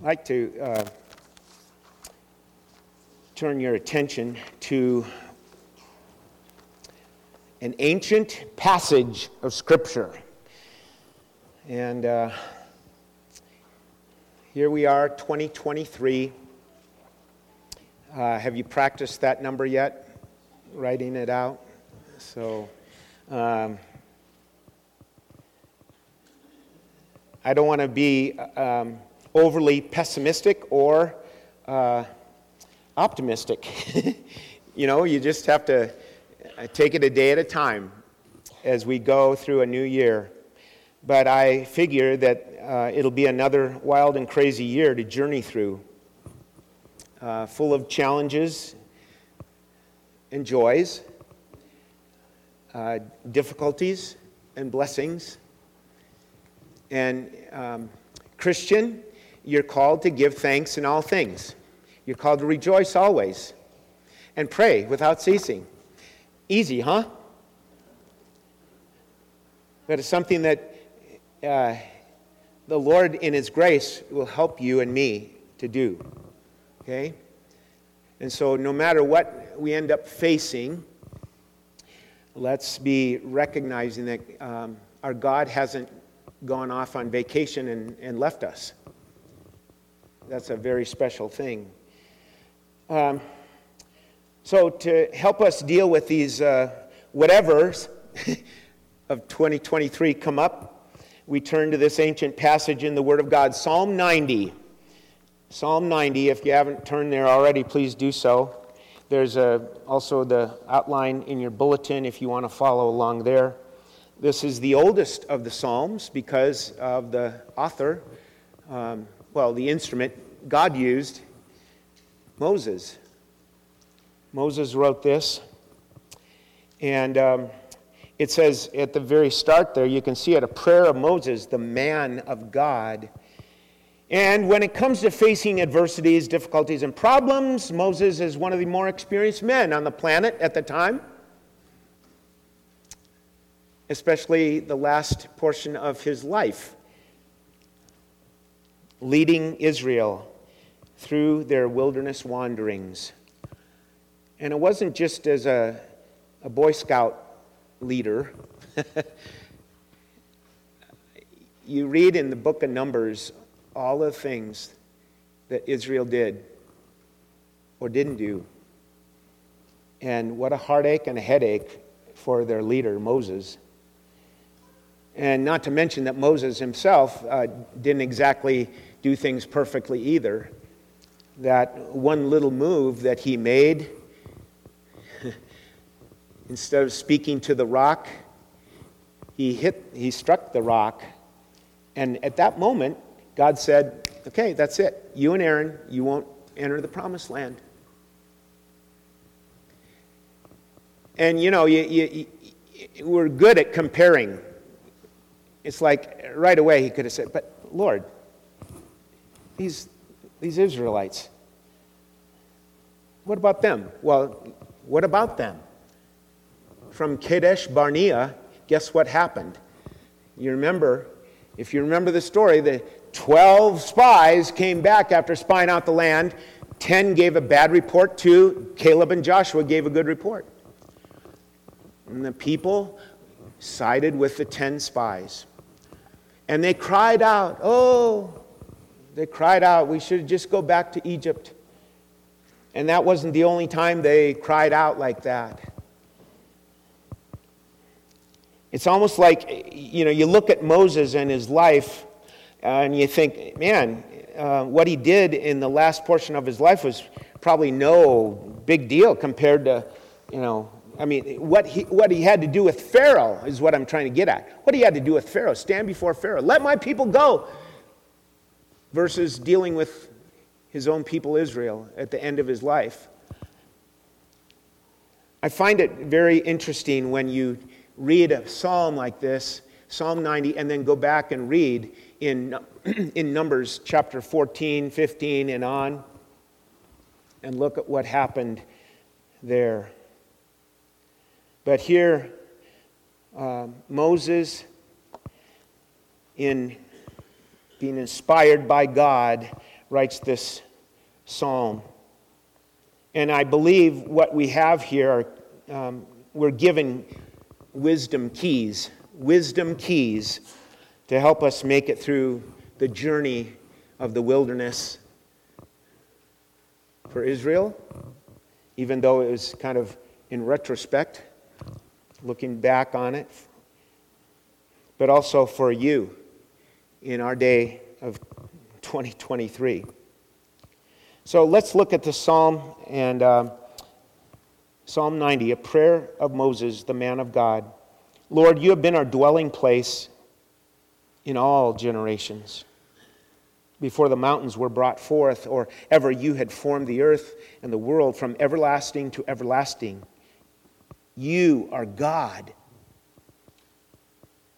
I'd like to uh, turn your attention to an ancient passage of Scripture. And uh, here we are, 2023. Uh, have you practiced that number yet? Writing it out? So, um, I don't want to be um, overly pessimistic or uh, optimistic. you know, you just have to uh, take it a day at a time as we go through a new year. But I figure that uh, it'll be another wild and crazy year to journey through, uh, full of challenges and joys, uh, difficulties and blessings. And um, Christian, you're called to give thanks in all things. You're called to rejoice always and pray without ceasing. Easy, huh? But it's something that uh, the Lord, in His grace, will help you and me to do. Okay? And so, no matter what we end up facing, let's be recognizing that um, our God hasn't gone off on vacation and, and left us. That's a very special thing. Um, so, to help us deal with these uh, whatevers of 2023 come up, we turn to this ancient passage in the Word of God, Psalm 90. Psalm 90, if you haven't turned there already, please do so. There's a, also the outline in your bulletin if you want to follow along there. This is the oldest of the Psalms because of the author, um, well, the instrument God used, Moses. Moses wrote this. And um, it says at the very start there, you can see it a prayer of Moses, the man of God. And when it comes to facing adversities, difficulties, and problems, Moses is one of the more experienced men on the planet at the time especially the last portion of his life, leading Israel through their wilderness wanderings. And it wasn't just as a, a Boy Scout leader. you read in the book of Numbers all the things that Israel did or didn't do. And what a heartache and a headache for their leader, Moses. And not to mention that Moses himself uh, didn't exactly do things perfectly either. That one little move that he made, instead of speaking to the rock, he hit, he struck the rock. And at that moment, God said, Okay, that's it. You and Aaron, you won't enter the promised land. And you know, you, you, you, we're good at comparing it's like right away he could have said, But Lord, these, these Israelites, what about them? Well, what about them? From Kadesh Barnea, guess what happened? You remember, if you remember the story, the 12 spies came back after spying out the land. 10 gave a bad report, two, Caleb and Joshua gave a good report. And the people sided with the 10 spies. And they cried out, Oh, they cried out, we should just go back to Egypt. And that wasn't the only time they cried out like that. It's almost like, you know, you look at Moses and his life and you think, man, uh, what he did in the last portion of his life was probably no big deal compared to, you know, I mean, what he, what he had to do with Pharaoh is what I'm trying to get at. What he had to do with Pharaoh, stand before Pharaoh, let my people go, versus dealing with his own people, Israel, at the end of his life. I find it very interesting when you read a psalm like this, Psalm 90, and then go back and read in, in Numbers chapter 14, 15, and on, and look at what happened there. But here, uh, Moses, in being inspired by God, writes this psalm. And I believe what we have here um, we're given wisdom keys, wisdom keys to help us make it through the journey of the wilderness for Israel, even though it was kind of in retrospect, looking back on it, but also for you in our day of 2023. So let's look at the psalm and uh, Psalm 90, a prayer of Moses, the man of God. Lord, you have been our dwelling place in all generations. Before the mountains were brought forth, or ever you had formed the earth and the world from everlasting to everlasting, you are God.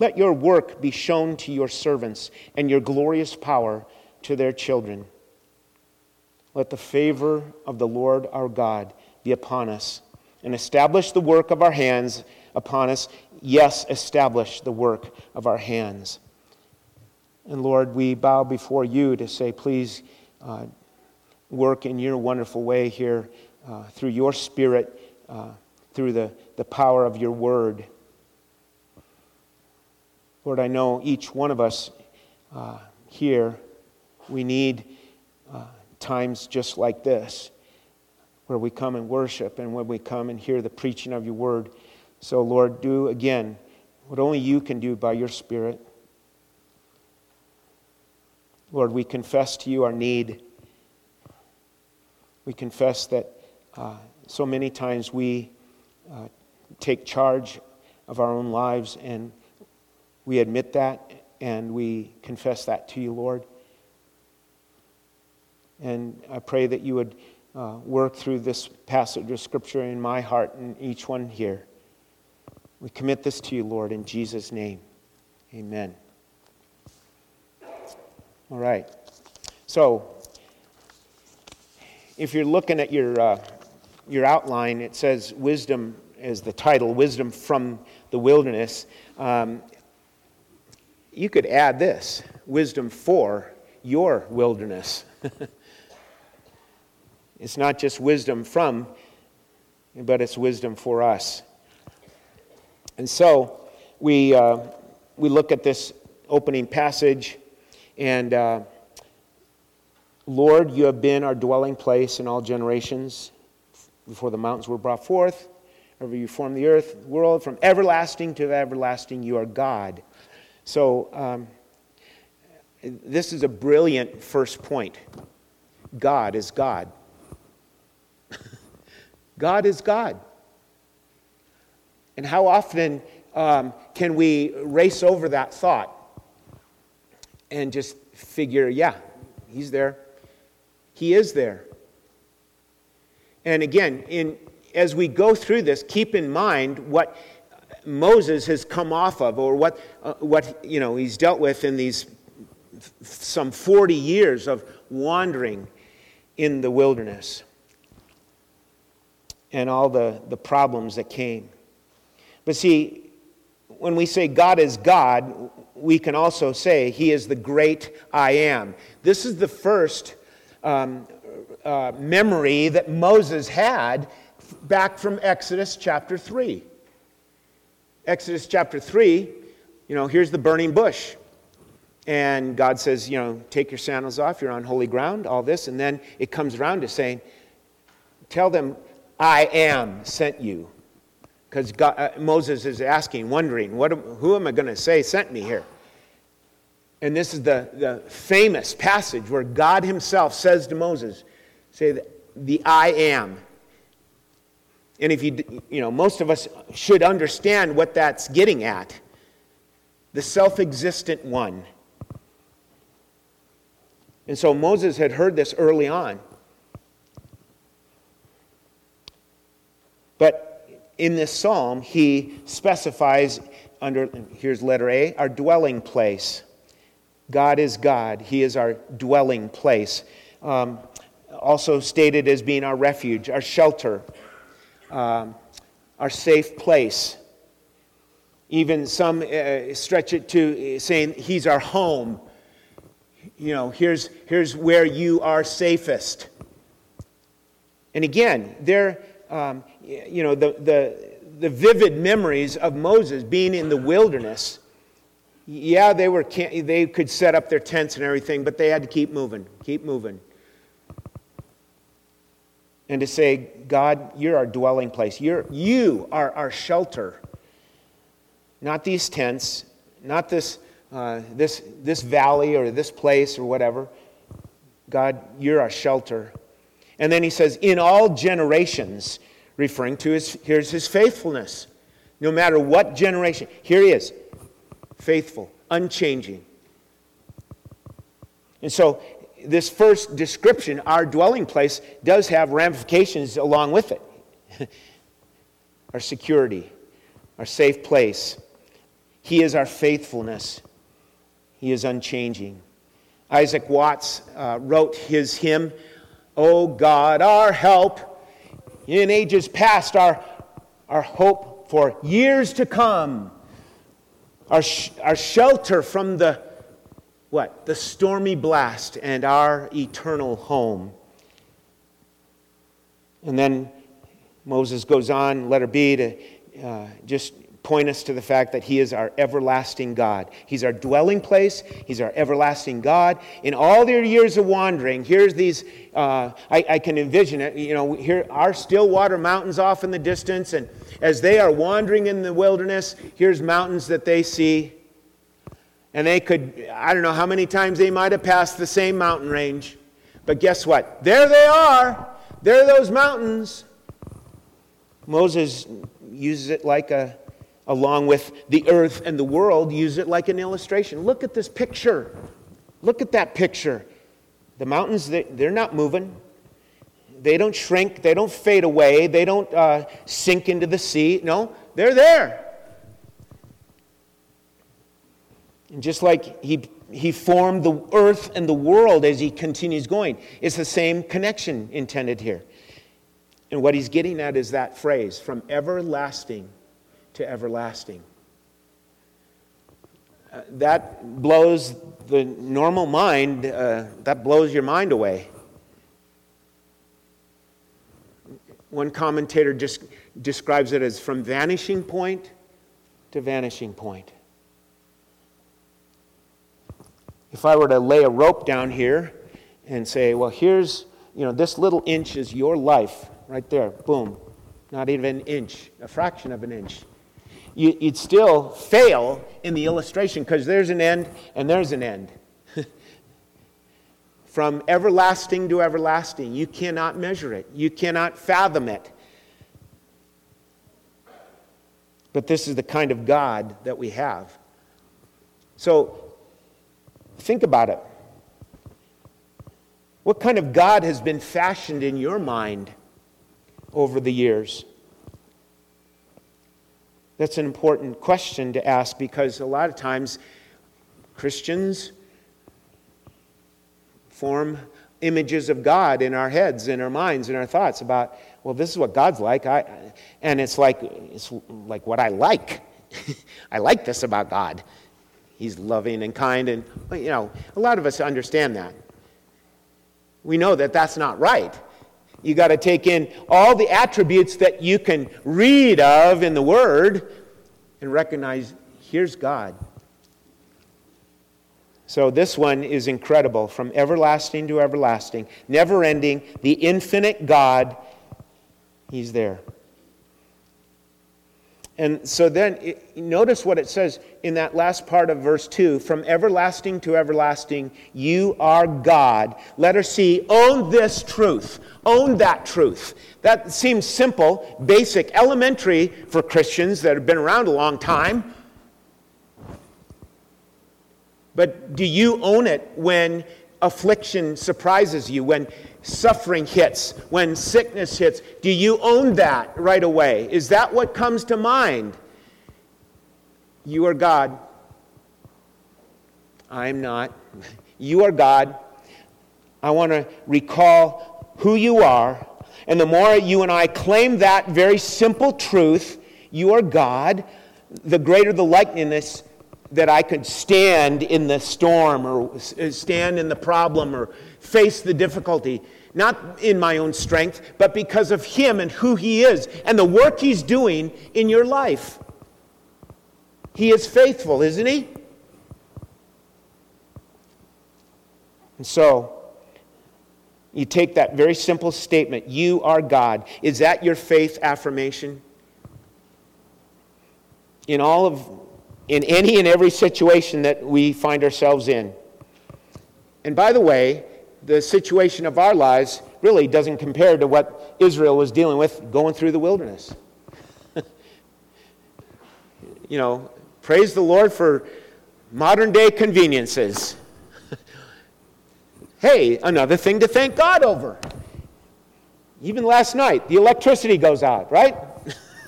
Let your work be shown to your servants, and your glorious power to their children. Let the favor of the Lord our God be upon us and establish the work of our hands upon us. Yes, establish the work of our hands. And Lord, we bow before you to say, please uh, work in your wonderful way here uh, through your Spirit, uh, through the, the power of your word. Lord, I know each one of us uh, here, we need uh, times just like this where we come and worship and when we come and hear the preaching of your word. So, Lord, do again what only you can do by your Spirit. Lord, we confess to you our need. We confess that uh, so many times we uh, take charge of our own lives and we admit that and we confess that to you, Lord. And I pray that you would uh, work through this passage of Scripture in my heart and each one here. We commit this to you, Lord, in Jesus' name. Amen. All right. So, if you're looking at your, uh, your outline, it says wisdom as the title, Wisdom from the Wilderness. Um, you could add this wisdom for your wilderness. It's not just wisdom from, but it's wisdom for us. And so we, uh, we look at this opening passage, and uh, Lord, you have been our dwelling place in all generations before the mountains were brought forth. Ever you formed the earth, the world, from everlasting to everlasting, you are God. So, um, this is a brilliant first point. God is God. God is God. And how often um, can we race over that thought and just figure, yeah, He's there. He is there. And again, in, as we go through this, keep in mind what Moses has come off of or what, uh, what you know, he's dealt with in these some 40 years of wandering in the wilderness and all the, the problems that came. But see, when we say God is God, we can also say He is the great I am. This is the first um, uh, memory that Moses had back from Exodus chapter 3. Exodus chapter 3, you know, here's the burning bush. And God says, you know, take your sandals off, you're on holy ground, all this. And then it comes around to saying, tell them, I am sent you. Because uh, Moses is asking, wondering, what, who am I going to say sent me here? And this is the, the famous passage where God Himself says to Moses, say the, the I am. And if you, you know, most of us should understand what that's getting at the self existent one. And so Moses had heard this early on. But in this psalm, he specifies under, here's letter A, our dwelling place. God is God, He is our dwelling place. Um, also stated as being our refuge, our shelter, um, our safe place. Even some uh, stretch it to saying He's our home. You know, here's, here's where you are safest. And again, there, um, you know, the, the, the vivid memories of Moses being in the wilderness. Yeah, they, were, they could set up their tents and everything, but they had to keep moving, keep moving. And to say, God, you're our dwelling place. You're, you are our shelter. Not these tents, not this, uh, this, this valley or this place or whatever. God, you're our shelter. And then he says, in all generations, referring to his, here's his faithfulness. No matter what generation, here he is, faithful, unchanging. And so, this first description, our dwelling place, does have ramifications along with it. our security, our safe place. He is our faithfulness, He is unchanging. Isaac Watts uh, wrote his hymn, O God, our help in ages past, our, our hope for years to come, our, sh- our shelter from the what? The stormy blast and our eternal home. And then Moses goes on, letter B, to uh, just point us to the fact that He is our everlasting God. He's our dwelling place, He's our everlasting God. In all their years of wandering, here's these, uh, I, I, can envision it, you know, here are Stillwater Mountains off in the distance, and as they are wandering in the wilderness, here's mountains that they see. And they could, I don't know how many times they might have passed the same mountain range. But guess what? There they are. There are those mountains. Moses uses it like a along with the earth and the world, use it like an illustration. Look at this picture. Look at that picture. The mountains, they're not moving. They don't shrink. They don't fade away. They don't uh, sink into the sea. No, they're there. And just like he, he formed the earth and the world as he continues going, it's the same connection intended here. And what he's getting at is that phrase from everlasting to everlasting. Uh, that blows the normal mind, uh, that blows your mind away. One commentator just describes it as from vanishing point to vanishing point. If I were to lay a rope down here and say, well, here's, you know, this little inch is your life right there, boom, not even an inch, a fraction of an inch you, would still fail in the illustration because there's an end and there's an end. From everlasting to everlasting, you cannot measure it, you cannot fathom it. But this is the kind of God that we have. So think about it. What kind of God has been fashioned in your mind over the years? That's an important question to ask because a lot of times Christians form images of God in our heads, in our minds, in our thoughts about, well, this is what God's like. I, and it's like, it's like what I like. I like this about God. He's loving and kind, and, you know, a lot of us understand that. We know that that's not right. You got to take in all the attributes that you can read of in the Word and recognize here's God. So this one is incredible from everlasting to everlasting, never ending, the infinite God. He's there. And so then, it, notice what it says in that last part of verse 2 from everlasting to everlasting, you are God. Letter C, own this truth. Own that truth. That seems simple, basic, elementary for Christians that have been around a long time. But do you own it when affliction surprises you, when suffering hits, when sickness hits? Do you own that right away? Is that what comes to mind? You are God. I'm not. You are God. I want to recall who you are. And the more you and I claim that very simple truth, you are God, the greater the likeness that I could stand in the storm or uh, stand in the problem or face the difficulty, not in my own strength, but because of Him and who He is and the work He's doing in your life. He is faithful, isn't He? And so, you take that very simple statement, you are God. Is that your faith affirmation? In all of in any and every situation that we find ourselves in. And by the way, the situation of our lives really doesn't compare to what Israel was dealing with going through the wilderness. you know, praise the Lord for modern day conveniences. hey, another thing to thank God over. Even last night, the electricity goes out, right?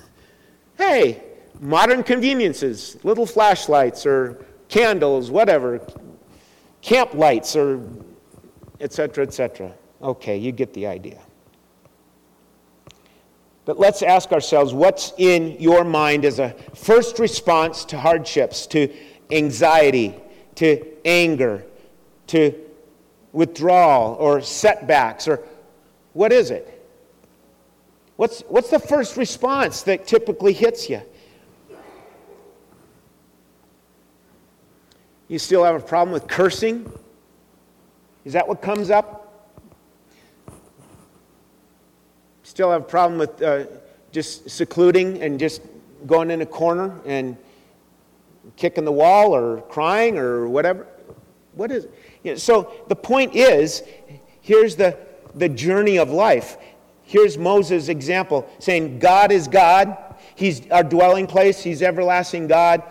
hey, modern conveniences, little flashlights or candles, whatever, camp lights or etc., etc. Okay, you get the idea. But let's ask ourselves what's in your mind as a first response to hardships, to anxiety, to anger, to withdrawal or setbacks, or what is it? What's, what's the first response that typically hits you? You still have a problem with cursing? Is that what comes up? Still have a problem with uh, just secluding and just going in a corner and kicking the wall or crying or whatever? What is it? You know, so the point is here's the, the journey of life. Here's Moses' example saying, God is God. He's our dwelling place. He's everlasting God.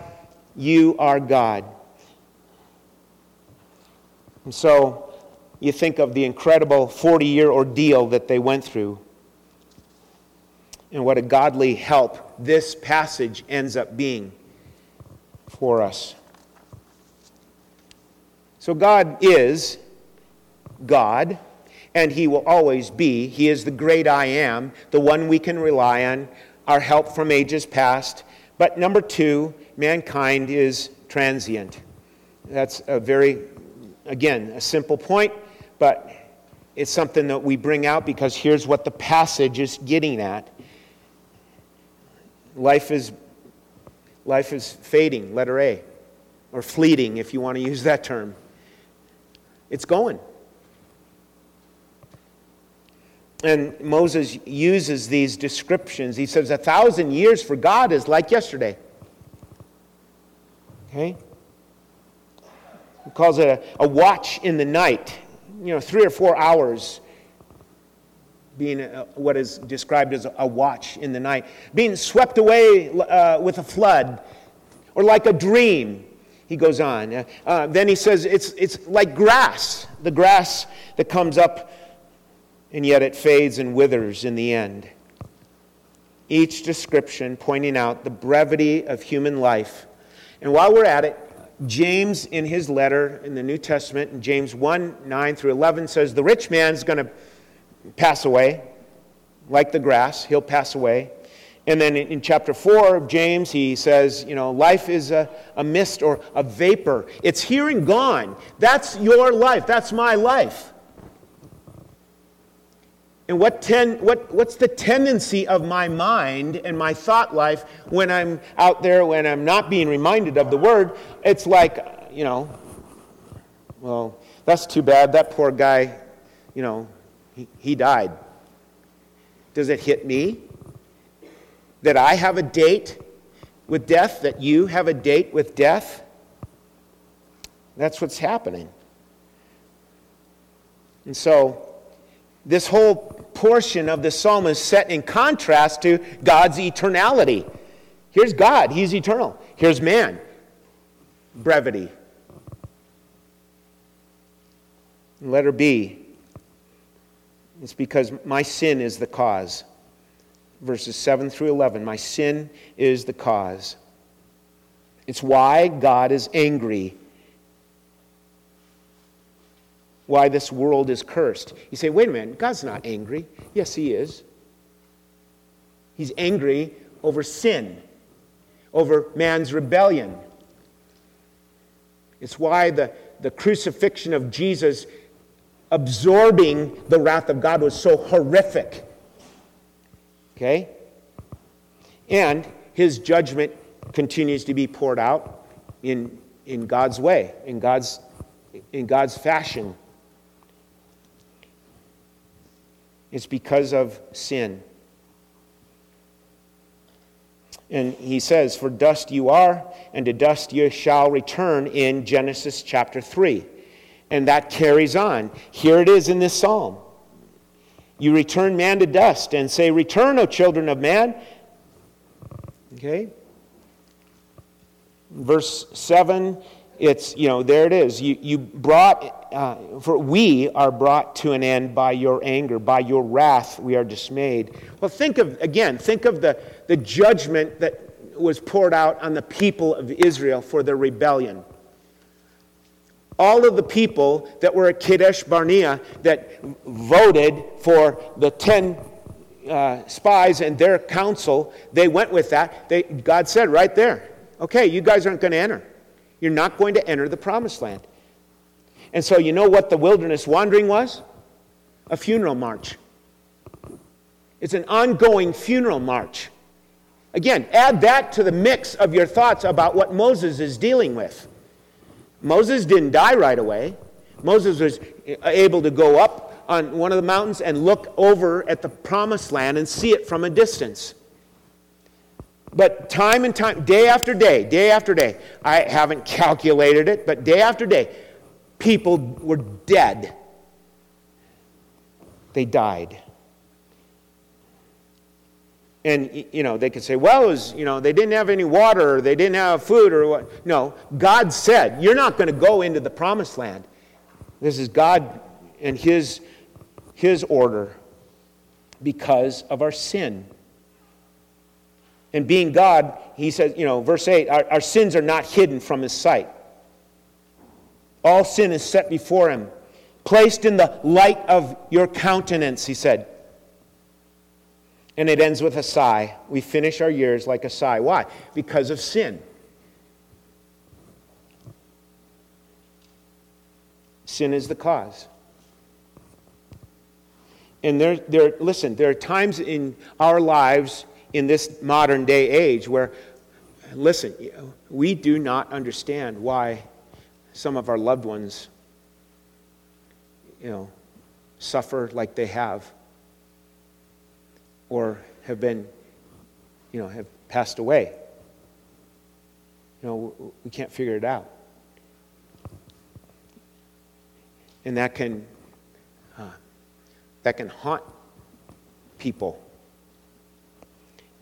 You are God. And so you think of the incredible 40 year ordeal that they went through. And what a godly help this passage ends up being for us. So God is God, and He will always be. He is the great I am, the one we can rely on, our help from ages past. But number two, mankind is transient. That's a very Again, a simple point, but it's something that we bring out because here's what the passage is getting at. Life is, life is fading, letter A, or fleeting if you want to use that term. It's going. And Moses uses these descriptions. He says, A thousand years for God is like yesterday. Okay? He calls it a, a watch in the night, you know, three or four hours being a, what is described as a watch in the night, being swept away uh, with a flood, or like a dream. He goes on. Uh, uh, then he says it's, it's like grass, the grass that comes up and yet it fades and withers in the end. Each description pointing out the brevity of human life. And while we're at it, James, in his letter in the New Testament, in James 1 9 through 11, says, The rich man's going to pass away like the grass, he'll pass away. And then in, chapter 4 of James, he says, you know, life is a, a mist or a vapor. It's here and gone. That's your life. That's my life. And what ten, what, what's the tendency of my mind and my thought life when I'm out there, when I'm not being reminded of the word? It's like, you know, well, that's too bad. That poor guy, you know, he, he died. Does it hit me? That I have a date with death? That you have a date with death? That's what's happening. And so, this whole portion of the psalm is set in contrast to God's eternality. Here's God, He's eternal. Here's man, brevity. Letter B, it's because my sin is the cause. Verses 7 through 11. My sin is the cause. It's why God is angry. Why this world is cursed. You say, wait a minute, God's not angry. Yes, He is. He's angry over sin, over man's rebellion. It's why the, the crucifixion of Jesus absorbing the wrath of God was so horrific. Okay? And his judgment continues to be poured out in, in God's way, in God's, in God's fashion. It's because of sin. And he says, For dust you are, and to dust you shall return in Genesis chapter 3. And that carries on. Here it is in this psalm. You return man to dust and say, Return, O children of man. Okay? Verse 7, it's, you know, there it is. You, you brought, uh, for we are brought to an end by your anger, by your wrath we are dismayed. Well, think of, again, think of the, the judgment that was poured out on the people of Israel for their rebellion all of the people that were at Kadesh Barnea that voted for the 10 uh, spies and their council, they went with that. They, God said right there, okay, you guys aren't going to enter. You're not going to enter the promised land. And so, you know what the wilderness wandering was? A funeral march. It's an ongoing funeral march. Again, add that to the mix of your thoughts about what Moses is dealing with. Moses didn't die right away. Moses was able to go up on one of the mountains and look over at the promised land and see it from a distance. But time and time, day after day, day after day, I haven't calculated it, but day after day, people were dead. They died. And, you know, they could say, well, was, you know, they didn't have any water, or they didn't have food, or what. No, God said, you're not going to go into the promised land. This is God and His, His order because of our sin. And being God, He says, you know, verse 8, our, our sins are not hidden from His sight. All sin is set before Him, placed in the light of your countenance, He said. And it ends with a sigh. We finish our years like a sigh. Why? Because of sin. Sin is the cause. And there, there, listen, there are times in our lives in this modern day age where, listen, we do not understand why some of our loved ones, you know, suffer like they have or have been, you know, have passed away. You know, we can't figure it out. And that can, uh, that can haunt people.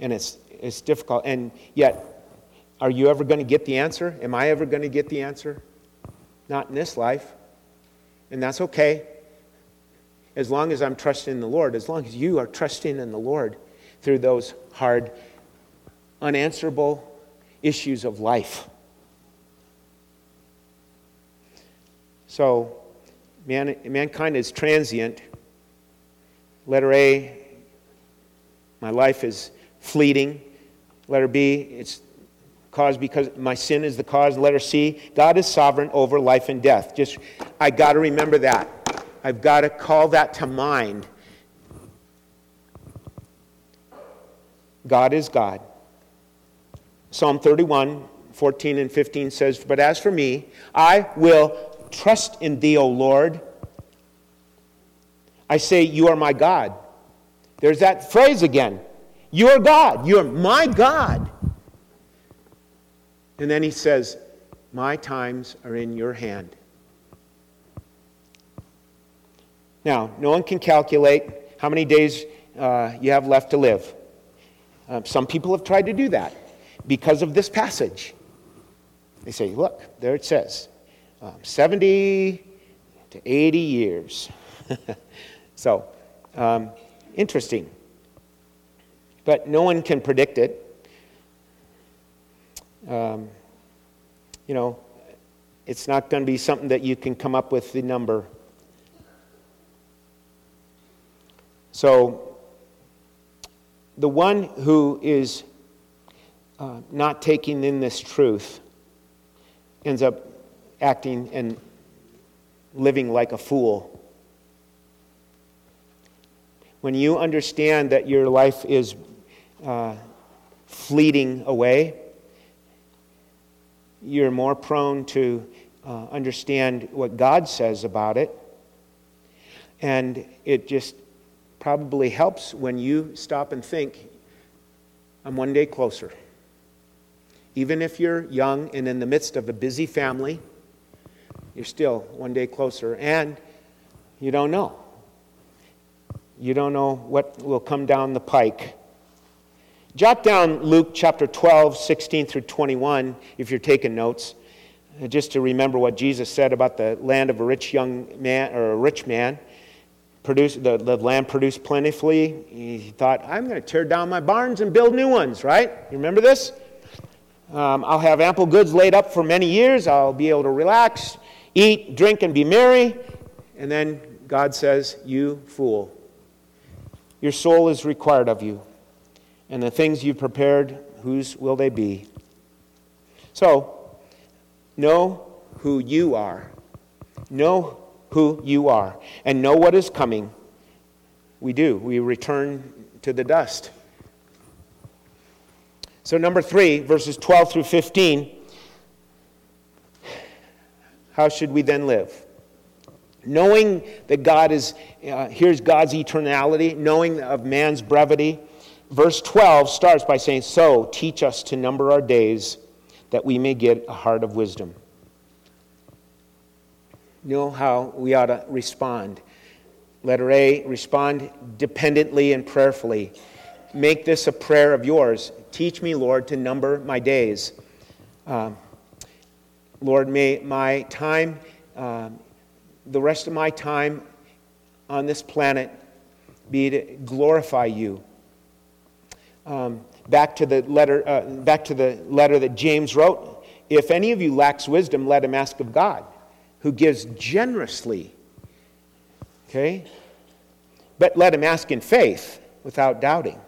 And it's, it's difficult. And yet, are you ever going to get the answer? Am I ever going to get the answer? Not in this life. And that's okay as long as I'm trusting in the Lord, as long as you are trusting in the Lord through those hard, unanswerable issues of life. So, man, mankind is transient. Letter A, my life is fleeting. Letter B, it's caused because my sin is the cause. Letter C, God is sovereign over life and death. Just, I got to remember that. I've got to call that to mind. God is God. Psalm 31, 14 and 15 says, But as for me, I will trust in thee, O Lord. I say, You are my God. There's that phrase again. You are God. You're my God. And then he says, My times are in your hand. Now, no one can calculate how many days uh, you have left to live. Uh, some people have tried to do that because of this passage. They say, look, there it says um, 70 to 80 years. so, um, interesting. But no one can predict it. Um, you know, it's not going to be something that you can come up with the number. So, the one who is uh, not taking in this truth ends up acting and living like a fool. When you understand that your life is uh, fleeting away, you're more prone to uh, understand what God says about it. And it just probably helps when you stop and think, I'm one day closer. Even if you're young and in the midst of a busy family, you're still one day closer. And you don't know. You don't know what will come down the pike. Jot down Luke chapter 12, 16 through 21, if you're taking notes, just to remember what Jesus said about the land of a rich young man or a rich man produced, the, the land produced plentifully. He thought, I'm going to tear down my barns and build new ones, right? You remember this? Um, I'll have ample goods laid up for many years. I'll be able to relax, eat, drink, and be merry. And then God says, You fool. Your soul is required of you. And the things you've prepared, whose will they be? So, know who you are. Know who you are and know what is coming, we do. We return to the dust. So, number three, verses 12 through 15. How should we then live? Knowing that God is, uh, here's God's eternality, knowing of man's brevity. Verse 12 starts by saying, So teach us to number our days that we may get a heart of wisdom You know how we ought to respond. Letter A, respond dependently and prayerfully. Make this a prayer of yours. Teach me, Lord, to number my days. Uh, Lord, may my time, uh, the rest of my time on this planet, be to glorify you. Um, back to the letter, uh, back to the letter that James wrote. If any of you lacks wisdom, let him ask of God who gives generously. Okay? But let him ask in faith without doubting.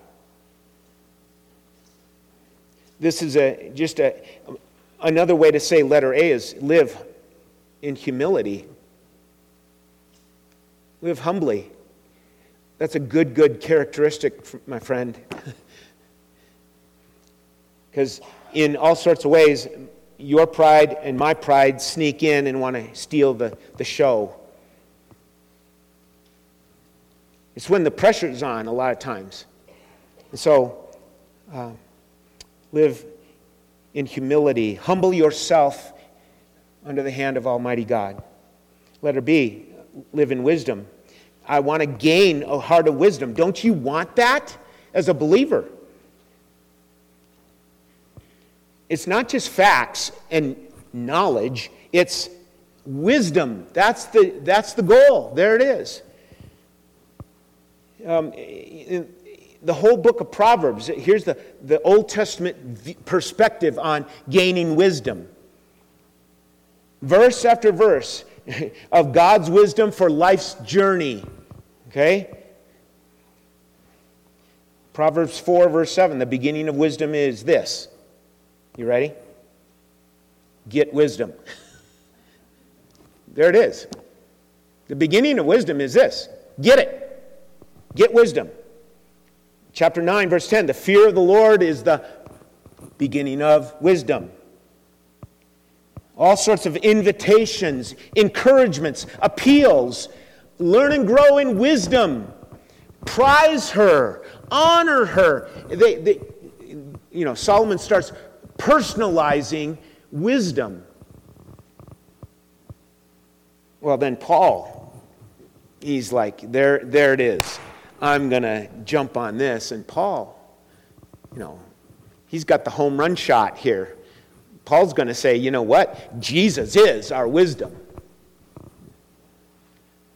This is a, just a, another way to say letter A is live in humility. Live humbly. That's a good, good characteristic, my friend. Because in all sorts of ways, your pride and my pride sneak in and want to steal the, the show. It's when the pressure's on a lot of times. And so, uh, live in humility. Humble yourself under the hand of Almighty God. Letter be. live in wisdom. I want to gain a heart of wisdom. Don't you want that as a believer? It's not just facts and knowledge, it's wisdom. That's the, that's the goal. There it is. Um, the whole book of Proverbs, here's the, the Old Testament perspective on gaining wisdom. Verse after verse of God's wisdom for life's journey. Okay? Proverbs 4, verse 7 the beginning of wisdom is this. You ready? Get wisdom. There it is. The beginning of wisdom is this get it. Get wisdom. Chapter 9, verse 10 the fear of the Lord is the beginning of wisdom. All sorts of invitations, encouragements, appeals. Learn and grow in wisdom. Prize her, honor her. They, they, you know, Solomon starts personalizing wisdom. Well, then Paul, he's like, there, there it is. I'm going to jump on this. And Paul, you know, he's got the home run shot here. Paul's going to say, you know what? Jesus is our wisdom.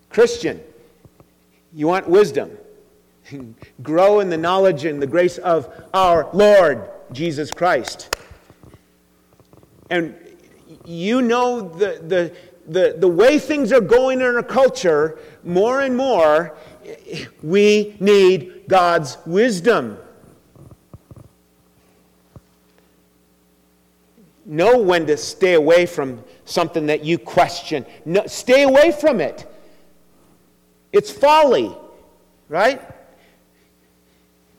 Christian, you want wisdom? Grow in the knowledge and the grace of our Lord Jesus Christ. And you know the, the, the, the way things are going in our culture, more and more, we need God's wisdom. Know when to stay away from something that you question. No, stay away from it. It's folly, right?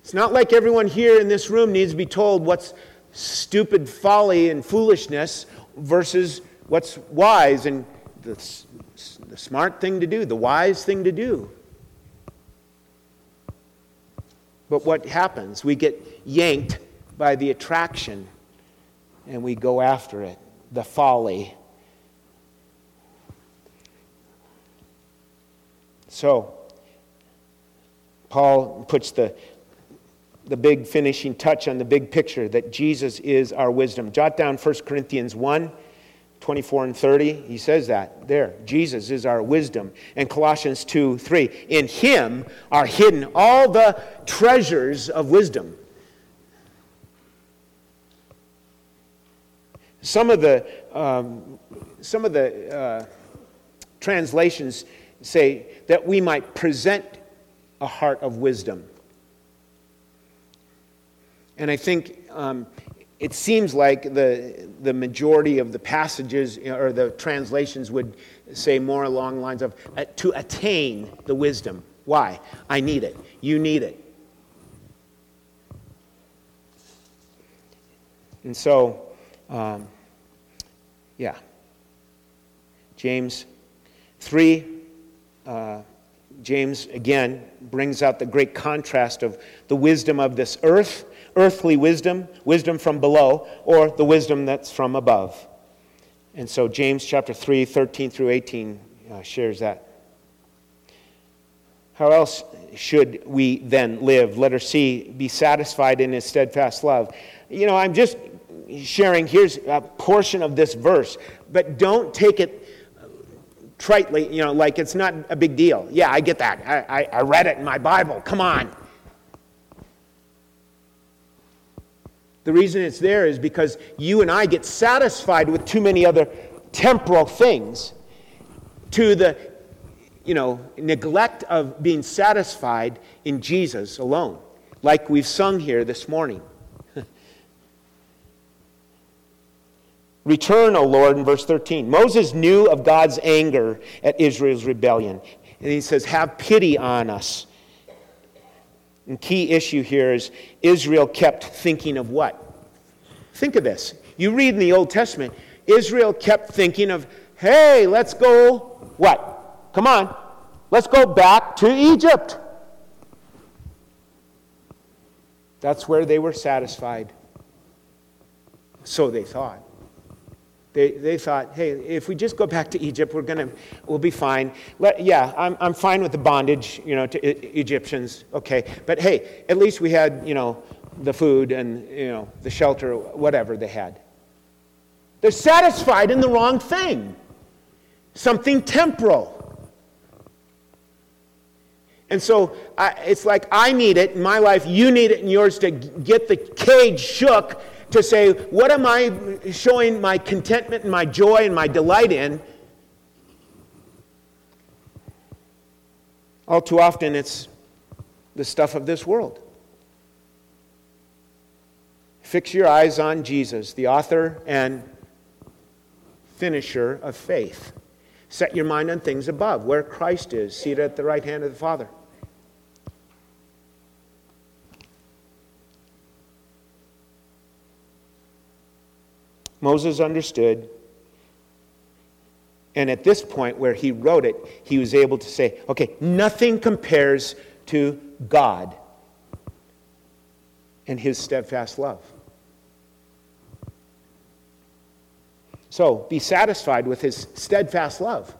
It's not like everyone here in this room needs to be told what's stupid folly and foolishness versus what's wise and the, the smart thing to do, the wise thing to do. But what happens? We get yanked by the attraction and we go after it, the folly. So, Paul puts the, the big finishing touch on the big picture that Jesus is our wisdom. Jot down 1 Corinthians 1 24 and 30, he says that there. Jesus is our wisdom. And Colossians 2 3, in him are hidden all the treasures of wisdom. Some of the, um, some of the uh, translations say that we might present a heart of wisdom. And I think um, it seems like the, the majority of the passages or the translations would say more along the lines of uh, to attain the wisdom. Why? I need it. You need it. And so, um, yeah. James 3, uh, James again brings out the great contrast of the wisdom of this earth earthly wisdom, wisdom from below, or the wisdom that's from above. And so James chapter 3, 13 through 18 uh, shares that. How else should we then live? Let Letter C, be satisfied in his steadfast love. You know, I'm just sharing, here's a portion of this verse, but don't take it tritely, you know, like it's not a big deal. Yeah, I get that. I, I, I read it in my Bible. Come on. The reason it's there is because you and I get satisfied with too many other temporal things to the you know, neglect of being satisfied in Jesus alone, like we've sung here this morning. Return, O Lord, in verse 13. Moses knew of God's anger at Israel's rebellion. And he says, Have pity on us and key issue here is Israel kept thinking of what? Think of this. You read in the Old Testament, Israel kept thinking of, hey, let's go, what? Come on, let's go back to Egypt. That's where they were satisfied. So they thought. They, they thought, hey, if we just go back to Egypt, we're gonna, we'll be fine. Let, yeah, I'm, I'm fine with the bondage, you know, to Egyptians, okay. But hey, at least we had, you know, the food and, you know, the shelter, whatever they had. They're satisfied in the wrong thing, something temporal. And so I, it's like I need it in my life, you need it in yours to get the cage shook to say, what am I showing my contentment and my joy and my delight in? All too often, it's the stuff of this world. Fix your eyes on Jesus, the author and finisher of faith. Set your mind on things above, where Christ is, seated at the right hand of the Father. Moses understood. And at this point where he wrote it, he was able to say, okay, nothing compares to God and his steadfast love. So be satisfied with his steadfast love.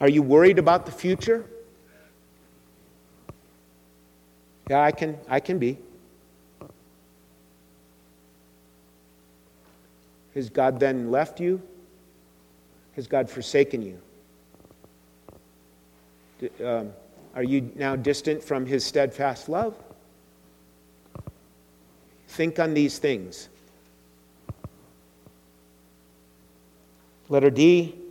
Are you worried about the future? Yeah, I can, I can be. Has God then left you? Has God forsaken you? Um, are you now distant from his steadfast love? Think on these things. Letter D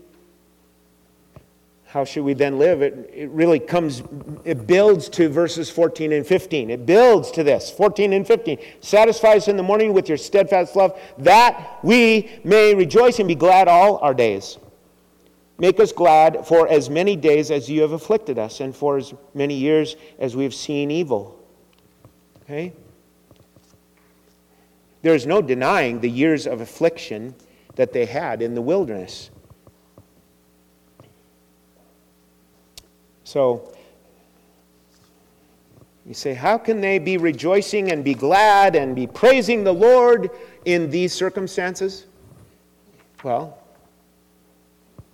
how should we then live? It, it really comes, it builds to verses 14 and 15. It builds to this 14 and 15. Satisfy us in the morning with your steadfast love, that we may rejoice and be glad all our days. Make us glad for as many days as you have afflicted us, and for as many years as we have seen evil. Okay? There is no denying the years of affliction that they had in the wilderness. So, you say, how can they be rejoicing and be glad and be praising the Lord in these circumstances? Well,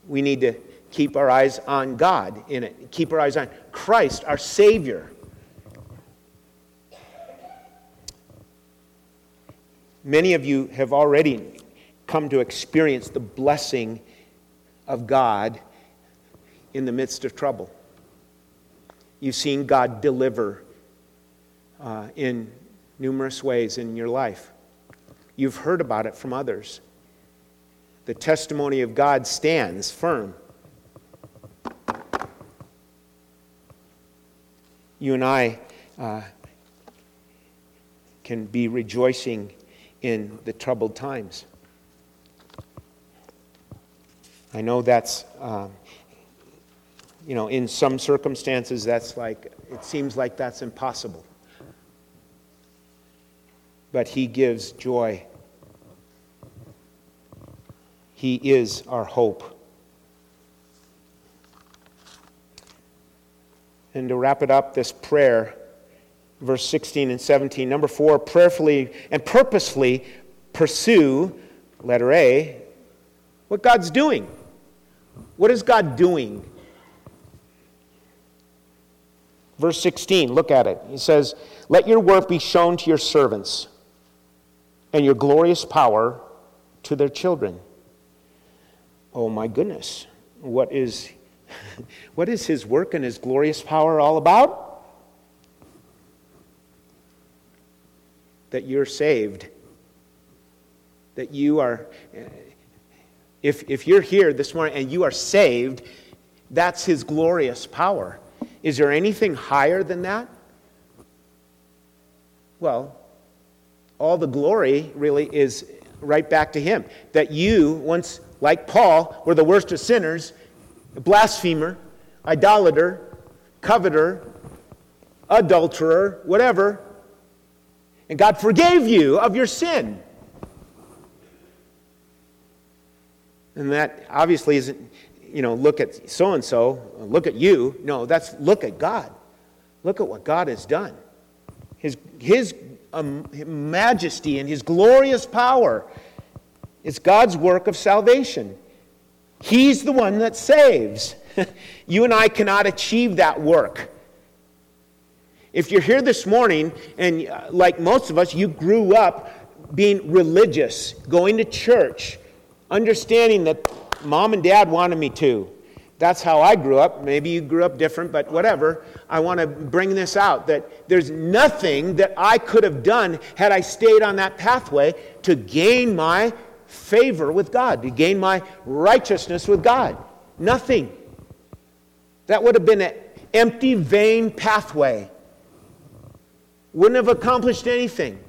we need to keep our eyes on God in it, keep our eyes on Christ, our Savior. Many of you have already come to experience the blessing of God in the midst of trouble. You've seen God deliver uh, in numerous ways in your life. You've heard about it from others. The testimony of God stands firm. You and I uh, can be rejoicing in the troubled times. I know that's um, you know, in some circumstances, that's like, it seems like that's impossible. But He gives joy. He is our hope. And to wrap it up, this prayer, verse 16 and 17. Number four, prayerfully and purposefully pursue, letter A, what God's doing. What is God doing? Verse 16, look at it. He says, Let your work be shown to your servants, and your glorious power to their children. Oh my goodness. What is, what is his work and his glorious power all about? That you're saved. That you are, if, if you're here this morning and you are saved, that's his glorious power. Is there anything higher than that? Well, all the glory really is right back to Him. That you, once like Paul, were the worst of sinners, blasphemer, idolater, coveter, adulterer, whatever, and God forgave you of your sin. And that obviously isn't you know, look at so and so, look at you. No, that's look at God. Look at what God has done. His, his um, majesty and his glorious power. It's God's work of salvation. He's the one that saves. you and I cannot achieve that work. If you're here this morning, and uh, like most of us, you grew up being religious, going to church, understanding that mom and dad wanted me to. That's how I grew up. Maybe you grew up different, but whatever. I want to bring this out that there's nothing that I could have done had I stayed on that pathway to gain my favor with God, to gain my righteousness with God. Nothing. That would have been an empty, vain pathway. Wouldn't have accomplished anything.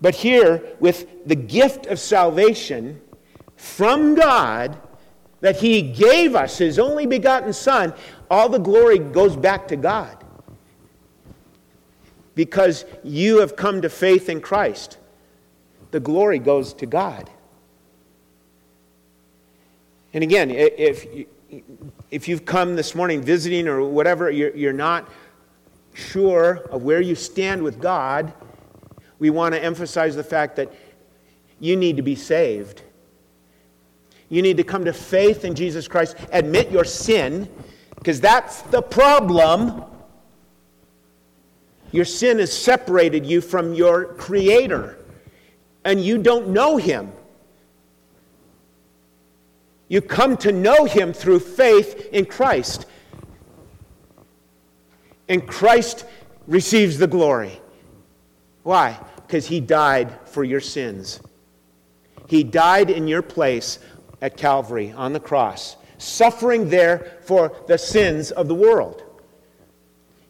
But here, with the gift of salvation from God that He gave us, His only begotten Son, all the glory goes back to God. Because you have come to faith in Christ, the glory goes to God. And again, if, if you've come this morning visiting or whatever, you're, you're not sure of where you stand with God, we want to emphasize the fact that you need to be saved. You need to come to faith in Jesus Christ, admit your sin, because that's the problem. Your sin has separated you from your Creator, and you don't know Him. You come to know Him through faith in Christ. And Christ receives the glory. Why? Because He died for your sins. He died in your place at Calvary on the cross, suffering there for the sins of the world.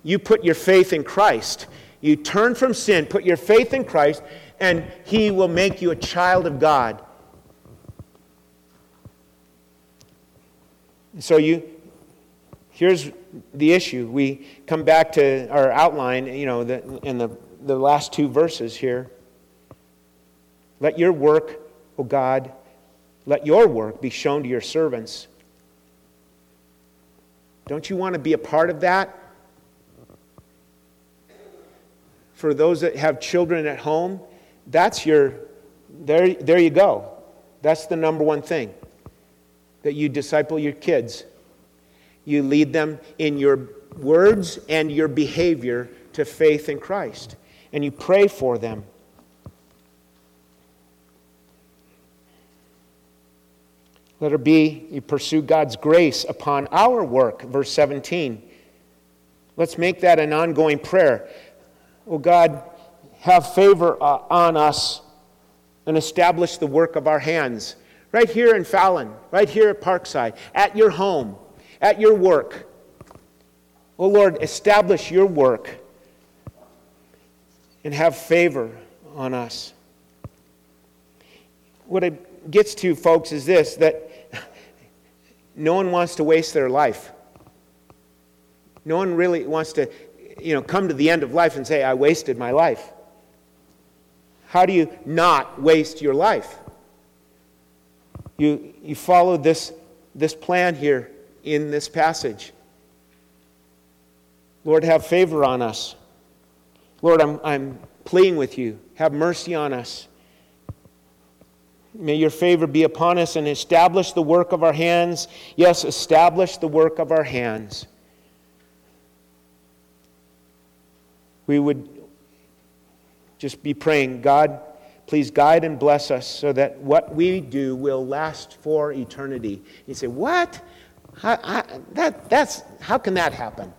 You put your faith in Christ. You turn from sin, put your faith in Christ, and He will make you a child of God. So you here's the issue. We come back to our outline, you know, the, in the, the last two verses here. Let your work, O God, let your work be shown to your servants. Don't you want to be a part of that? For those that have children at home, that's your, there, there you go. That's the number one thing that you disciple your kids. You lead them in your words and your behavior to faith in Christ. And you pray for them. Let it be you pursue God's grace upon our work, verse 17. Let's make that an ongoing prayer. Oh God, have favor uh, on us and establish the work of our hands right here in Fallon, right here at Parkside, at your home, at your work. Oh Lord, establish your work and have favor on us. What it gets to, folks, is this that no one wants to waste their life. No one really wants to, you know, come to the end of life and say, I wasted my life. How do you not waste your life? You, you follow this, this plan here in this passage. Lord, have favor on us. Lord, I'm, I'm pleading with you. Have mercy on us. May your favor be upon us and establish the work of our hands. Yes, establish the work of our hands. We would just be praying, God, Please guide and bless us so that what we do will last for eternity. You say, What? How, how, that, that's, how can that happen?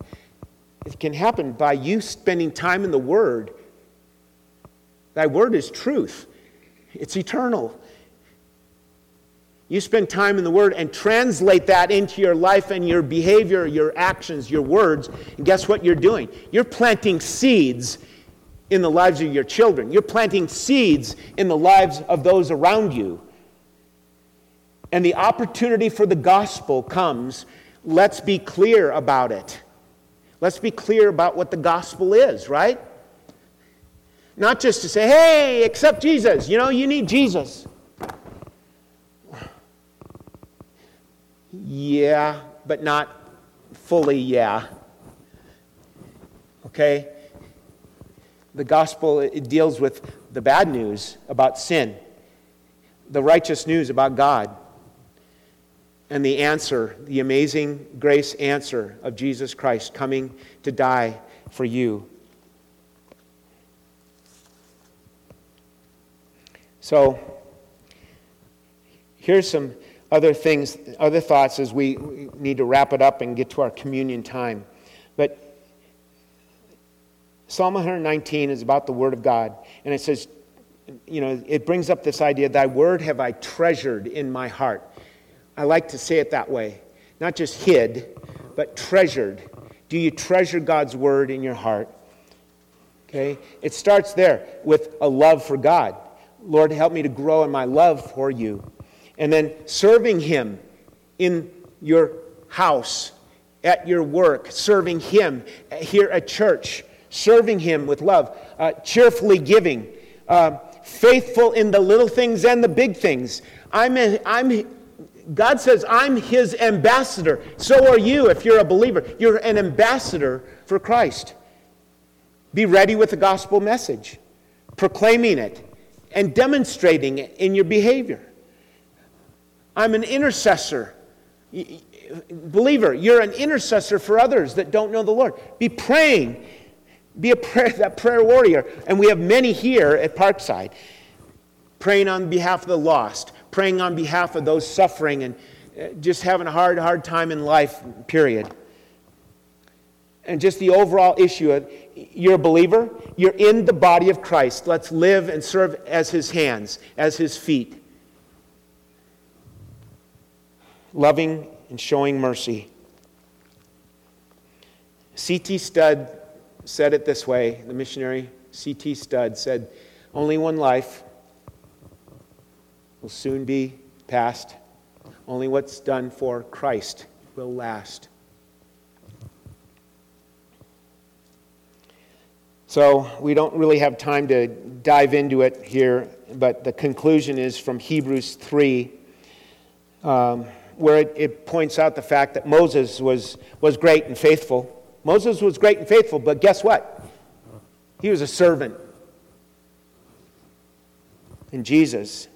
It can happen by you spending time in the Word. Thy Word is truth, it's eternal. You spend time in the Word and translate that into your life and your behavior, your actions, your words. And guess what you're doing? You're planting seeds in the lives of your children. You're planting seeds in the lives of those around you. And the opportunity for the gospel comes. Let's be clear about it. Let's be clear about what the gospel is, right? Not just to say, hey, accept Jesus. You know, you need Jesus. Yeah, but not fully yeah. Okay? The gospel it deals with the bad news about sin, the righteous news about God, and the answer, the amazing grace answer of Jesus Christ coming to die for you. So, here's some other things, other thoughts as we need to wrap it up and get to our communion time. But Psalm 119 is about the Word of God. And it says, you know, it brings up this idea, Thy Word have I treasured in my heart. I like to say it that way. not just hid, but treasured. Do you treasure God's word in your heart? Okay? It starts there with a love for God. Lord, help me to grow in my love for you. And then serving Him in your house, at your work, serving Him here at church, serving Him with love, uh, cheerfully giving, uh, faithful in the little things and the big things. I'm, a, I'm, God says, I'm His ambassador. So are you if you're a believer. You're an ambassador for Christ. Be ready with the gospel message, proclaiming it and demonstrating it in your behavior. I'm an intercessor. Believer, you're an intercessor for others that don't know the Lord. Be praying. Be a prayer, that prayer warrior. And we have many here at Parkside praying on behalf of the lost, praying on behalf of those suffering and uh, just having a hard, hard time in life, period. And just the overall issue of you're a believer, you're in the body of Christ. Let's live and serve as his hands, as his feet. Loving and showing mercy. C.T. Studd said it this way the missionary C.T. Studd said, Only one life will soon be past. Only what's done for Christ will last. So we don't really have time to dive into it here, but the conclusion is from Hebrews 3, um, where it, it points out the fact that Moses was, was great and faithful. Moses was great and faithful, but guess what? He was a servant. And Jesus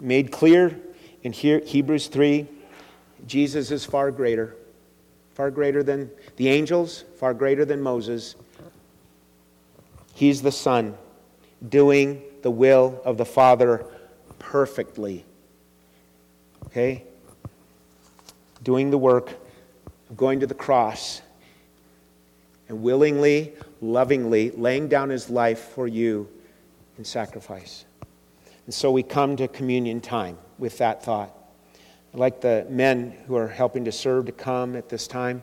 made clear in Hebrews 3 Jesus is far greater, far greater than the angels, far greater than Moses. He's the Son doing the will of the Father perfectly. Okay? Doing the work of going to the cross and willingly, lovingly laying down his life for you in sacrifice. And so we come to communion time with that thought. I'd like the men who are helping to serve to come at this time.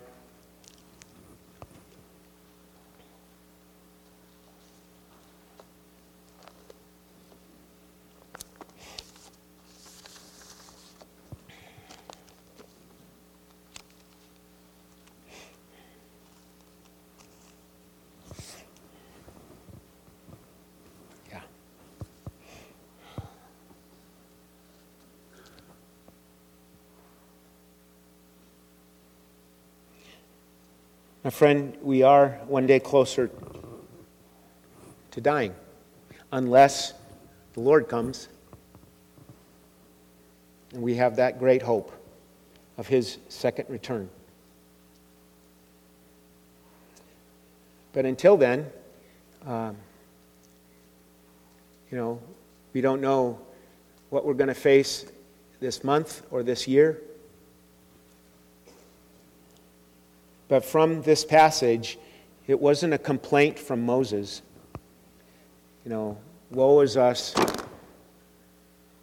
My friend, we are one day closer to dying, unless the Lord comes. And we have that great hope of his second return. But until then, um, you know, we don't know what we're going to face this month or this year. But from this passage, it wasn't a complaint from Moses. You know, woe is us.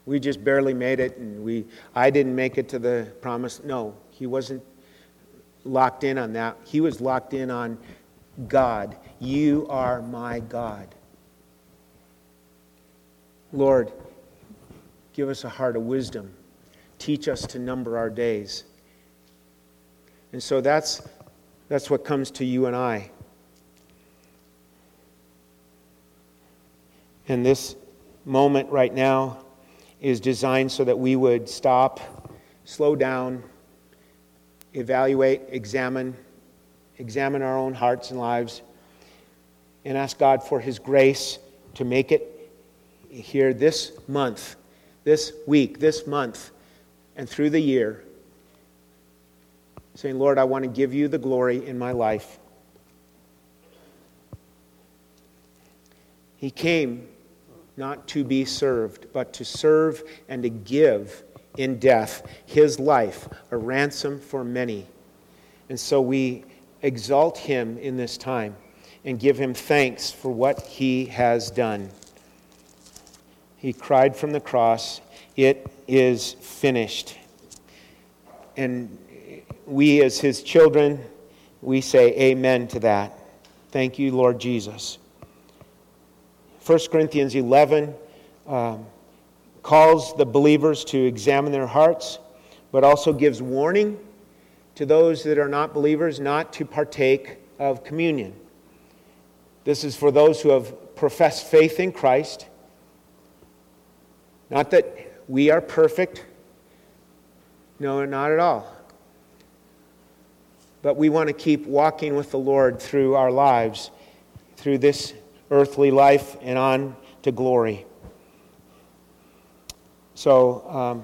We just barely made it, and we, I didn't make it to the promise. No, he wasn't locked in on that. He was locked in on God. You are my God. Lord, give us a heart of wisdom. Teach us to number our days. And so that's that's what comes to you and I. And this moment right now is designed so that we would stop, slow down, evaluate, examine, examine our own hearts and lives, and ask God for His grace to make it here this month, this week, this month, and through the year saying, Lord, I want to give you the glory in my life. He came not to be served, but to serve and to give in death his life, a ransom for many. And so we exalt him in this time and give him thanks for what he has done. He cried from the cross, It is finished. and we, as his children, we say amen to that. Thank you, Lord Jesus. 1 Corinthians 11 um, calls the believers to examine their hearts, but also gives warning to those that are not believers not to partake of communion. This is for those who have professed faith in Christ. Not that we are perfect. No, not at all. But we want to keep walking with the Lord through our lives, through this earthly life and on to glory. So, um,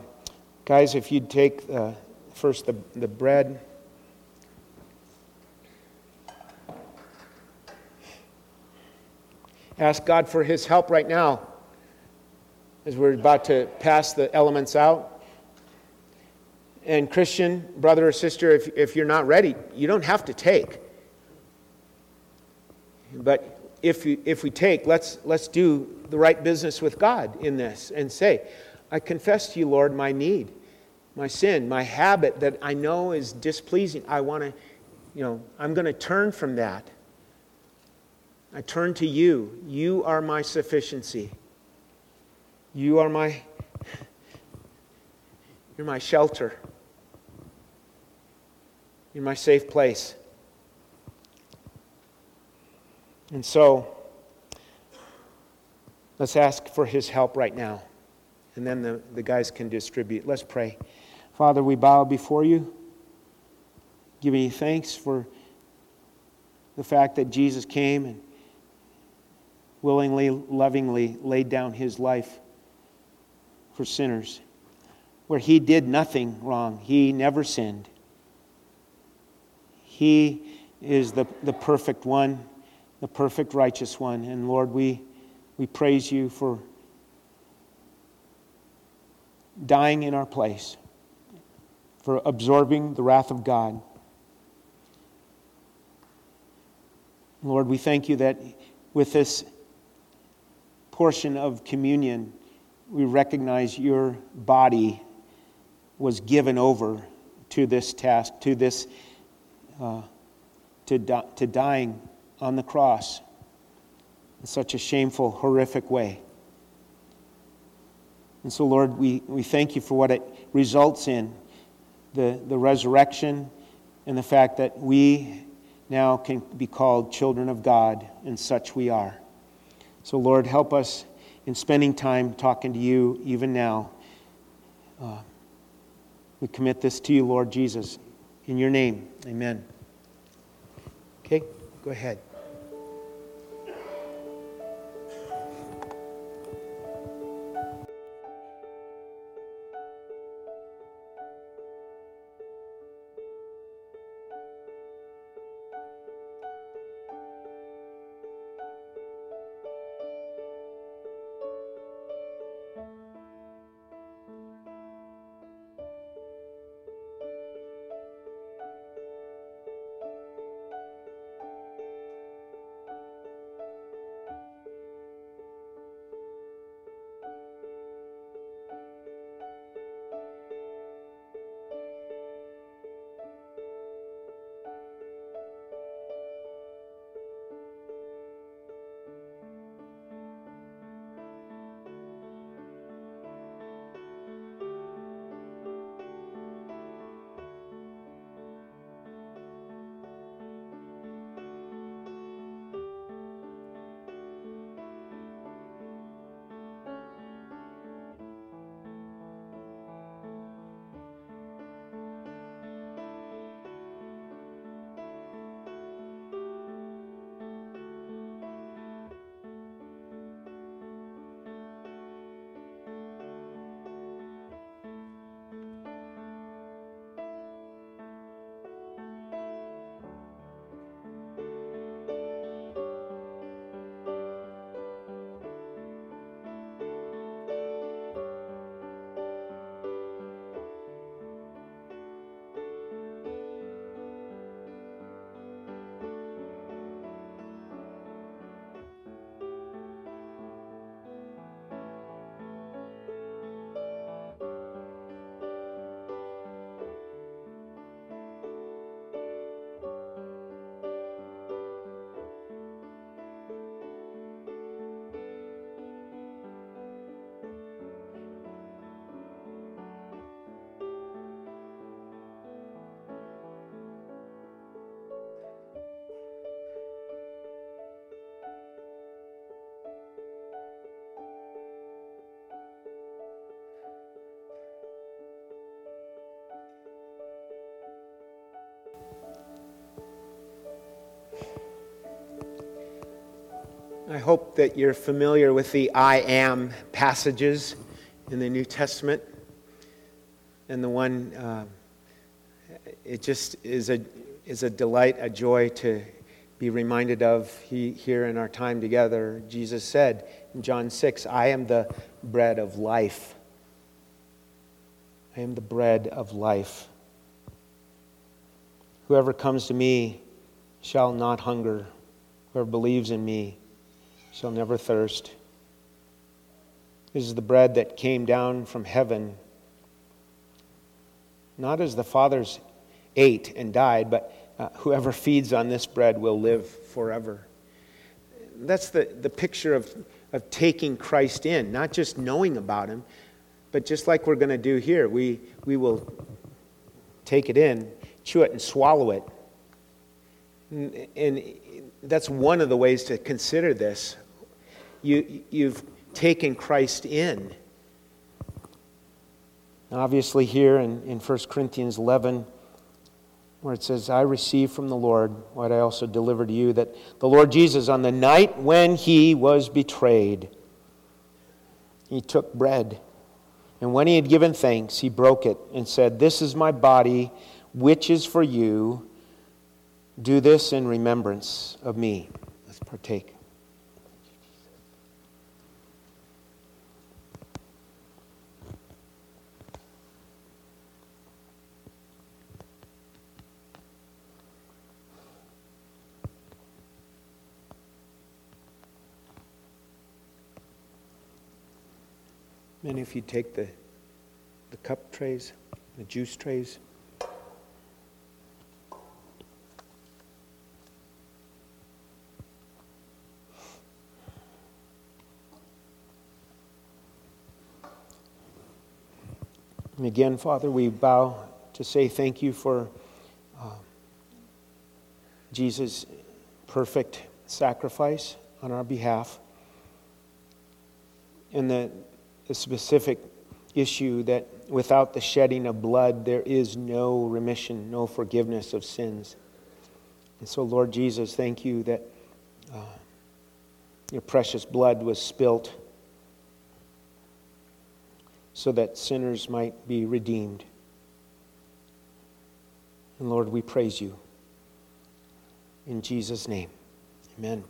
guys, if you'd take uh, first the, the bread. Ask God for His help right now as we're about to pass the elements out. And, Christian, brother or sister, if, if you're not ready, you don't have to take. But if, you, if we take, let's, let's do the right business with God in this and say, I confess to you, Lord, my need, my sin, my habit that I know is displeasing. I want to, you know, I'm going to turn from that. I turn to you. You are my sufficiency. You are my you're my shelter. You're my safe place. And so let's ask for his help right now. And then the, the guys can distribute. Let's pray. Father, we bow before you, giving you thanks for the fact that Jesus came and willingly, lovingly laid down his life for sinners, where he did nothing wrong. He never sinned. He is the, the perfect one, the perfect righteous one. And Lord, we, we praise you for dying in our place, for absorbing the wrath of God. Lord, we thank you that with this portion of communion, we recognize your body was given over to this task, to this, uh, to, di- to dying on the cross in such a shameful, horrific way. And so, Lord, we, we thank you for what it results in the, the resurrection and the fact that we now can be called children of God, and such we are. So, Lord, help us in spending time talking to you even now. Uh, we commit this to you, Lord Jesus. In your name, amen. Okay, go ahead. I hope that you're familiar with the I am passages in the New Testament. And the one, uh, it just is a, is a delight, a joy to be reminded of he, here in our time together. Jesus said in John 6, I am the bread of life. I am the bread of life. Whoever comes to me shall not hunger. Whoever believes in me shall never thirst. This is the bread that came down from heaven, not as the fathers ate and died, but uh, whoever feeds on this bread will live forever. That's the, the picture of, of taking Christ in, not just knowing about him, but just like we're going to do here, we, we will take it in, chew it, and swallow it. And, and that's one of the ways to consider this. You, you've taken Christ in. And Obviously, here in, in 1 Corinthians 11, where it says, I received from the Lord what I also delivered to you, that the Lord Jesus, on the night when he was betrayed, he took bread. And when he had given thanks, he broke it and said, This is my body, which is for you. Do this in remembrance of me. Let's partake. And if you take the, the cup trays, the juice trays, And again, Father, we bow to say thank you for uh, Jesus' perfect sacrifice on our behalf. And that the specific issue that without the shedding of blood, there is no remission, no forgiveness of sins. And so, Lord Jesus, thank you that uh, your precious blood was spilt so that sinners might be redeemed. And Lord, we praise you. In Jesus' name, amen.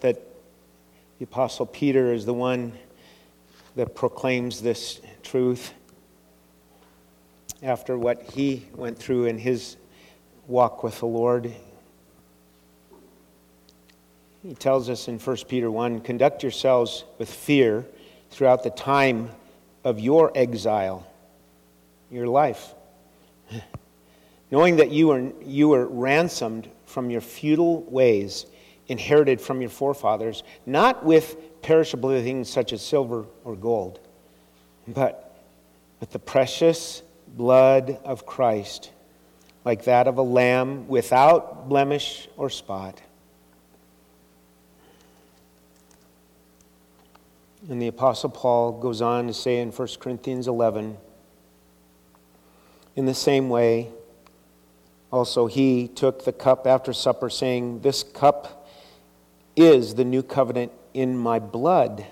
That the Apostle Peter is the one that proclaims this truth after what he went through in his walk with the Lord. He tells us in 1 Peter 1 conduct yourselves with fear throughout the time of your exile, your life, knowing that you were, you were ransomed from your futile ways inherited from your forefathers, not with perishable things such as silver or gold, but with the precious blood of Christ, like that of a lamb without blemish or spot. And the Apostle Paul goes on to say in 1 Corinthians 11, in the same way, also he took the cup after supper, saying, This cup is the new covenant in my blood.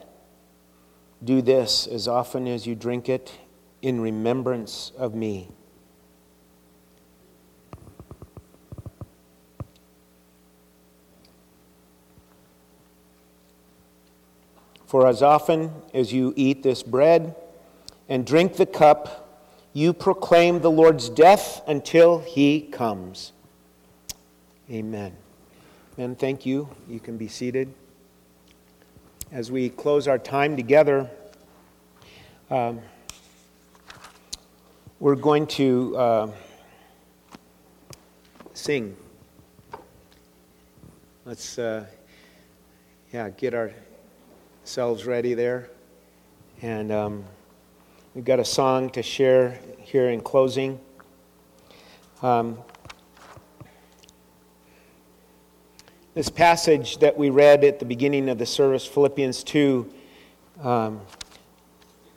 Do this as often as you drink it in remembrance of me. For as often as you eat this bread and drink the cup, you proclaim the Lord's death until he comes. Amen. Men, thank you. You can be seated. As we close our time together, um, we're going to uh, sing. Let's, uh, yeah, get ourselves ready there. And um, we've got a song to share here in closing. Um, This passage that we read at the beginning of the service, Philippians 2, um,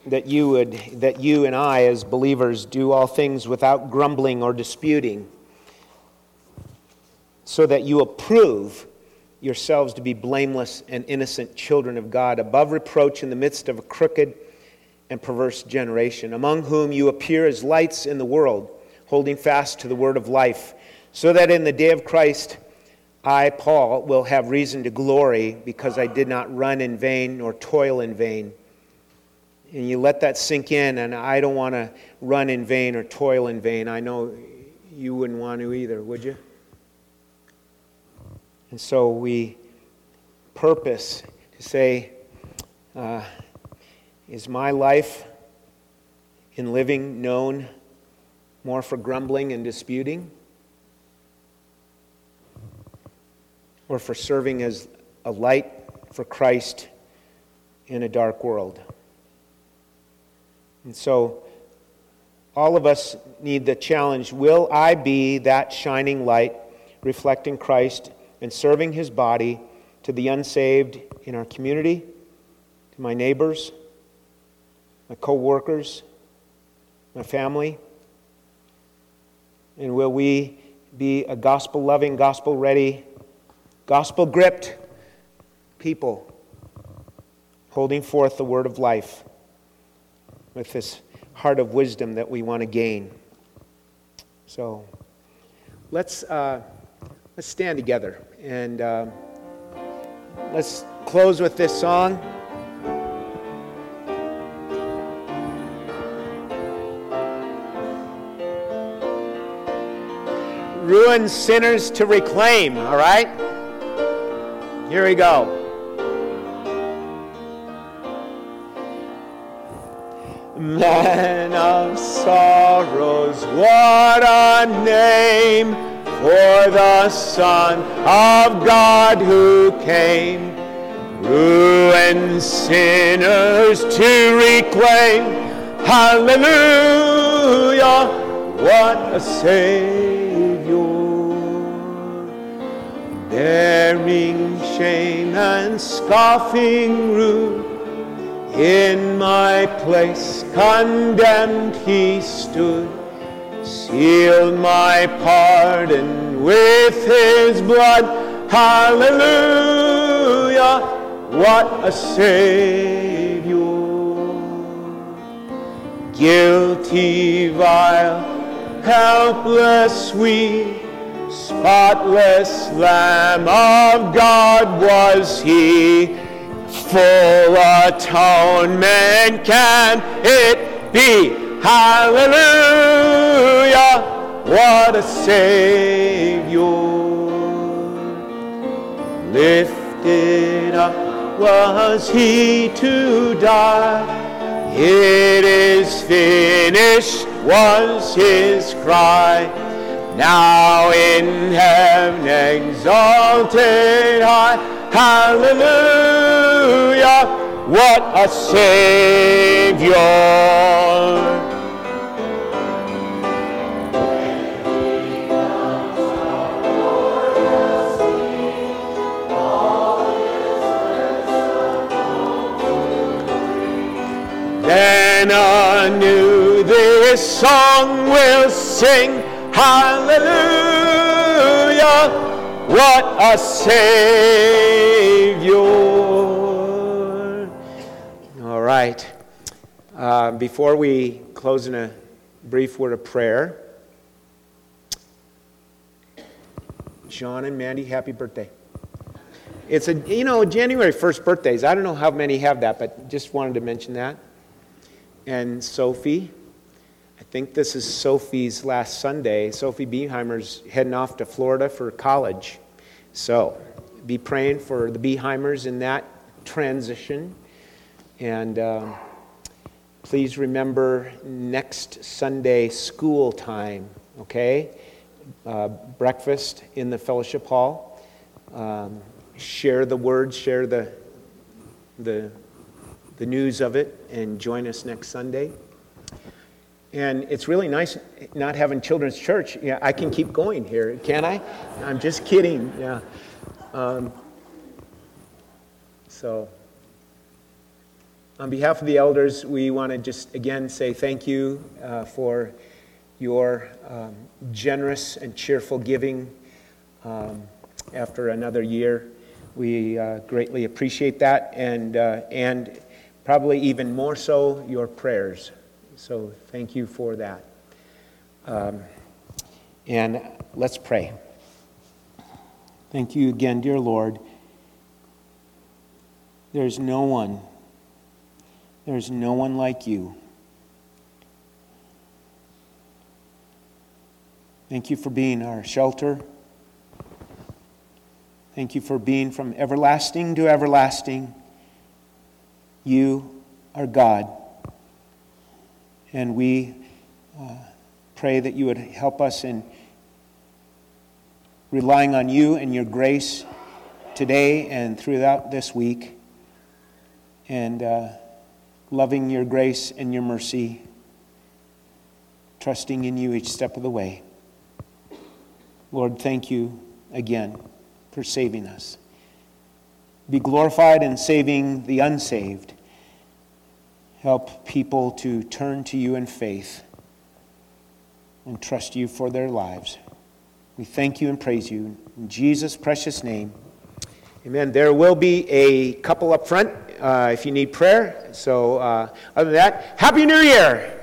that you would, that you and I, as believers, do all things without grumbling or disputing, so that you approve yourselves to be blameless and innocent children of God, above reproach in the midst of a crooked and perverse generation, among whom you appear as lights in the world, holding fast to the word of life, so that in the day of Christ, I, Paul, will have reason to glory because I did not run in vain nor toil in vain. And you let that sink in, and I don't want to run in vain or toil in vain. I know you wouldn't want to either, would you? And so we purpose to say, uh, is my life in living known more for grumbling and disputing? Or for serving as a light for Christ in a dark world. And so, all of us need the challenge will I be that shining light, reflecting Christ and serving his body to the unsaved in our community, to my neighbors, my co workers, my family? And will we be a gospel loving, gospel ready gospel gripped people holding forth the word of life with this heart of wisdom that we want to gain. So let's, uh, let's stand together and uh, let's close with this song. Ruined sinners to reclaim, all right? Here we go. Man of sorrows, what a name for the Son of God who came, ruined sinners to reclaim. Hallelujah, what a Savior, bearing shame and scoffing rude. In my place condemned he stood, sealed my pardon with his blood. Hallelujah, what a Savior. Guilty, vile, helpless we spotless Lamb of God was he. Full atonement can it be. Hallelujah! What a Savior! Lifted up was he to die. It is finished was his cry. Now in heaven exalted high, hallelujah, what a Savior. Then anew this song will sing, Hallelujah, what a Savior. All right. Uh, before we close in a brief word of prayer, Sean and Mandy, happy birthday. It's a, you know, January 1st birthdays. I don't know how many have that, but just wanted to mention that and Sophie. Think this is Sophie's last Sunday. Sophie Beeheimer's heading off to Florida for college. So be praying for the Beeheimers in that transition. And uh, please remember next Sunday school time, okay? Uh, breakfast in the fellowship hall. Um, share the word, share the, the the news of it and join us next Sunday. And it's really nice not having children's church. Yeah, I can keep going here, can I? I'm just kidding. Yeah. Um, so, on behalf of the elders, we want to just again say thank you uh, for your um, generous and cheerful giving um, after another year. We uh, greatly appreciate that, and uh, and probably even more so your prayers. So thank you for that. Um, and let's pray. Thank you again, dear Lord. There's no one, there's no one like you. Thank you for being our shelter. Thank you for being from everlasting to everlasting. You are God. And we uh, pray that you would help us in relying on you and your grace today and throughout this week, and uh, loving your grace and your mercy, trusting in you each step of the way. Lord, thank you again for saving us. Be glorified in saving the unsaved Help people to turn to you in faith and trust you for their lives. We thank you and praise you. In Jesus' precious name. Amen. There will be a couple up front uh, if you need prayer. So, uh, other than that, Happy New Year!